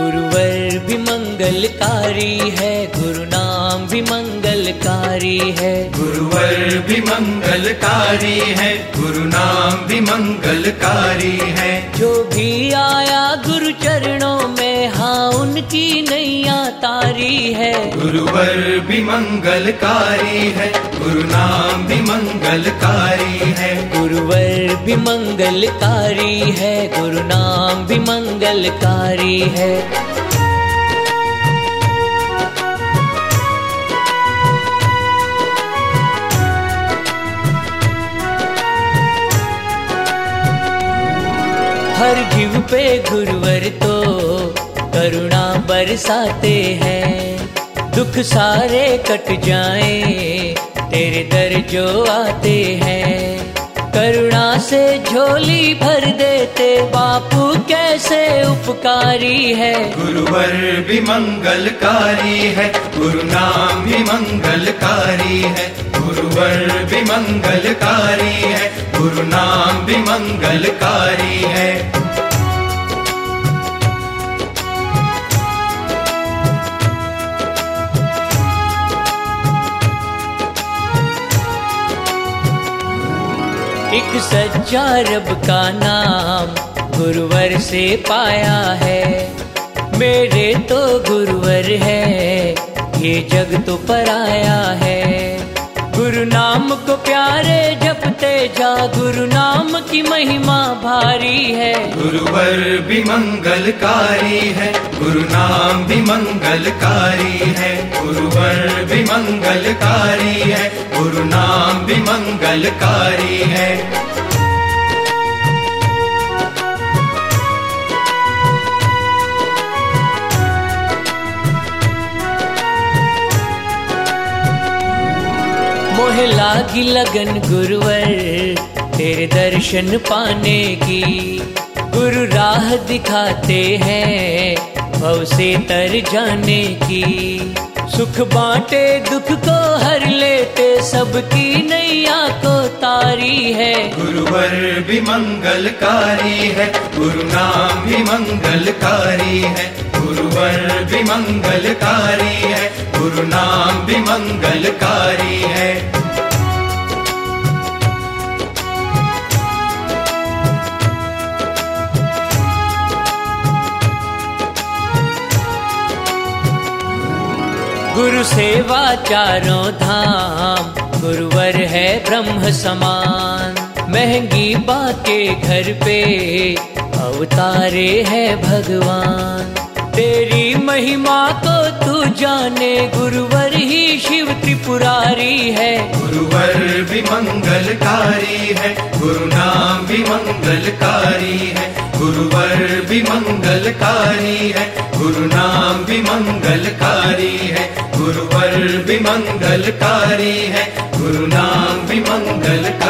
भी मंगलकारी है गुरु नाम भी मंगलकारी है। गुरुवर भी मंगलकारी है गुरु नाम भी मंगलकारी है। जो भी आया गुरु चरणों में हाँ उनकी नैया तारी है। गुरुवर भी मंगलकारी है गुरु नाम भी मंगलकारी है। गुरुवर भी मंगलकारी है, गुरु नाम भी मंगलकारी है। हर जीव पे गुरुवर तो करुणा बरसाते हैं। दुख सारे कट जाए, तेरे दर जो आते हैं। करुणा से झोली भर देते बापू, कैसे उपकारी है? गुरुवर भी मंगलकारी है, गुरु नाम भी मंगलकारी है, गुरुवर भी मंगलकारी है, गुरु नाम भी मंगलकारी है। एक सच्चा रब का नाम गुरुवर से पाया है। मेरे तो गुरुवर है, ये जग तो पराया है। गुरु नाम को प्यारे जपते जा, गुरु नाम की महिमा भारी है। गुरुवर भी मंगलकारी है, गुरु नाम भी मंगलकारी है। गुरुवर भी मंगलकारी है गुरु नाम भी मंगलकारी है लागी लगन गुरुवर, तेरे दर्शन पाने की। गुरु राह दिखाते हैं, भव से तर जाने की। सुख बांटे, दुख को हर लेते, सबकी नैया को तारी है। गुरुवर भी मंगलकारी है, गुरु नाम भी मंगलकारी है। गुरुवर भी मंगलकारी है, गुरु नाम भी मंगलकारी है। गुरु सेवा चारों धाम, गुरुवर है ब्रह्म समान। महँगी बाके घर पे, अवतारे है भगवान। तेरी महिमा को तू जाने, गुरुवर ही शिव त्रिपुरारी है। गुरुवर भी मंगलकारी है, गुरु नाम भी मंगलकारी है। गुरुवर भी मंगलकारी है, गुरु नाम भी गुरुवर भी मंगलकारी है। गुरु नाम भी मंगलकारी